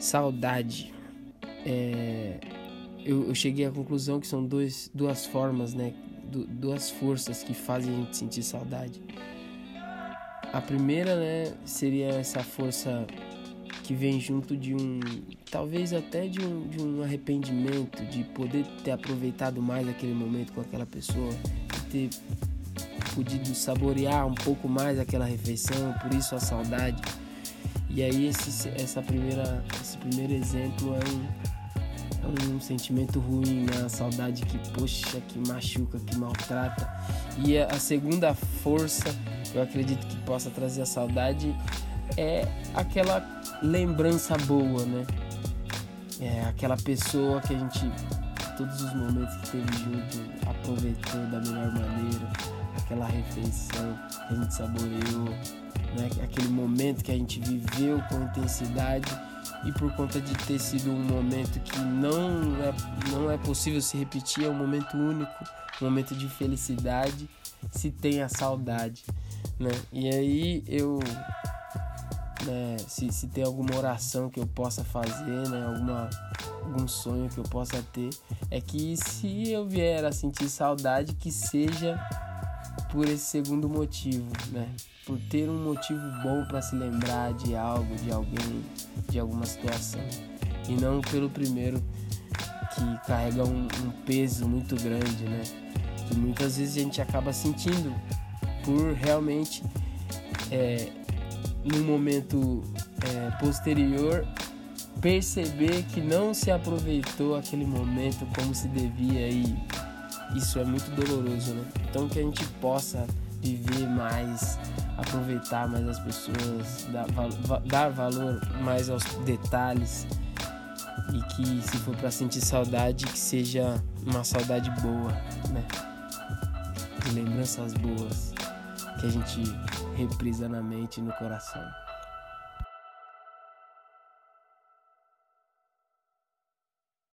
Saudade. É, eu, eu, cheguei à conclusão que são dois, duas formas, né? Du, duas forças que fazem a gente sentir saudade. A primeira, né, seria essa força que vem junto de um, talvez até de um, de um arrependimento, de poder ter aproveitado mais aquele momento com aquela pessoa, de ter podido saborear um pouco mais aquela refeição, por isso a saudade. E aí esse, essa primeira, esse primeiro exemplo é um, é um sentimento ruim, né? A saudade que, poxa, que machuca, que maltrata. E a segunda força, eu acredito que possa trazer a saudade, é aquela lembrança boa, né? É aquela pessoa que a gente, todos os momentos que teve junto, aproveitou da melhor maneira, aquela refeição que a gente saboreou, né? aquele momento que a gente viveu com intensidade e por conta de ter sido um momento que não é, não é possível se repetir, é um momento único, um momento de felicidade, se tem a saudade, né? E aí eu né, se, se tem alguma oração que eu possa fazer, né, alguma, algum sonho que eu possa ter, é que se eu vier a sentir saudade, que seja por esse segundo motivo, né? Por ter um motivo bom para se lembrar de algo, de alguém, de alguma situação. E não pelo primeiro que carrega um, um peso muito grande, né? Que muitas vezes a gente acaba sentindo por realmente é, no momento é, posterior perceber que não se aproveitou aquele momento como se devia e isso é muito doloroso, né? Então que a gente possa viver mais, aproveitar mais as pessoas, dar, dar valor mais aos detalhes e que se for para sentir saudade que seja uma saudade boa, né? De lembranças boas que a gente reprisa na mente e no coração.